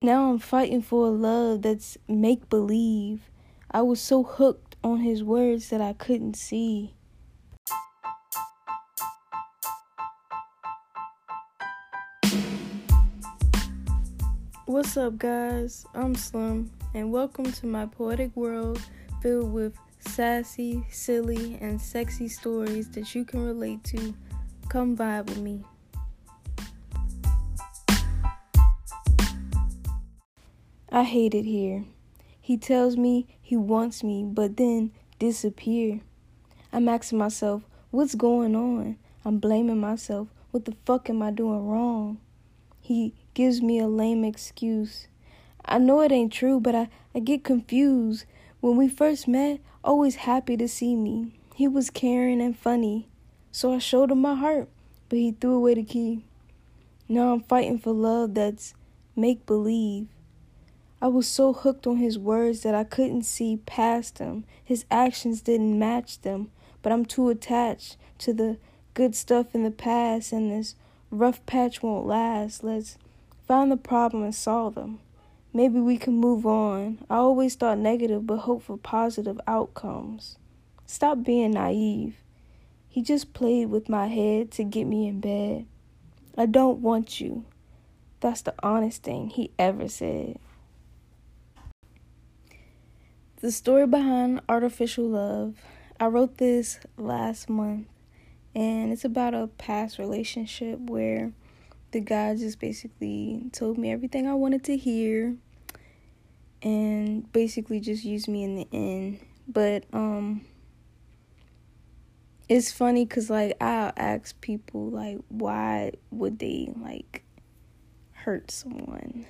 Now I'm fighting for a love that's make believe. I was so hooked on his words that I couldn't see. What's up, guys? I'm Slim, and welcome to my poetic world filled with sassy, silly, and sexy stories that you can relate to. Come vibe with me. I hate it here. He tells me he wants me, but then disappear. I'm asking myself, what's going on? I'm blaming myself. What the fuck am I doing wrong? He gives me a lame excuse. I know it ain't true, but I, I get confused. When we first met, always happy to see me. He was caring and funny. So I showed him my heart, but he threw away the key. Now I'm fighting for love that's make believe. I was so hooked on his words that I couldn't see past them. His actions didn't match them, but I'm too attached to the good stuff in the past, and this rough patch won't last. Let's find the problem and solve them. Maybe we can move on. I always thought negative, but hope for positive outcomes. Stop being naive. He just played with my head to get me in bed. I don't want you. That's the honest thing he ever said. The story behind Artificial Love. I wrote this last month, and it's about a past relationship where the guy just basically told me everything I wanted to hear and basically just used me in the end. But, um, it's funny because, like, I'll ask people, like, why would they, like, hurt someone?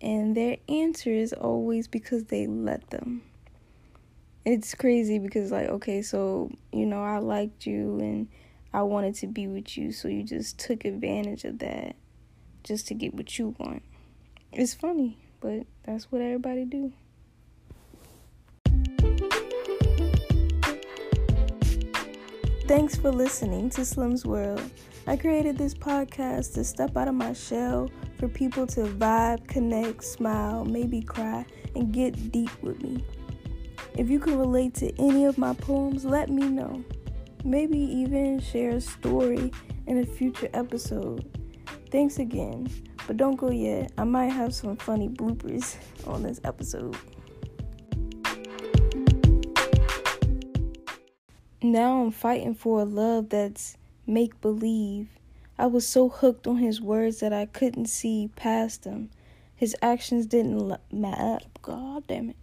And their answer is always because they let them. It's crazy because, like, okay, so, you know, I liked you and I wanted to be with you, so you just took advantage of that just to get what you want. It's funny, but that's what everybody do. Thanks for listening to Slim's World. I created this podcast to step out of my shell for people to vibe, connect, smile, maybe cry, and get deep with me. If you can relate to any of my poems, let me know. Maybe even share a story in a future episode. Thanks again, but don't go yet. I might have some funny bloopers on this episode. Now I'm fighting for a love that's make believe. I was so hooked on his words that I couldn't see past them. His actions didn't matter. God damn it.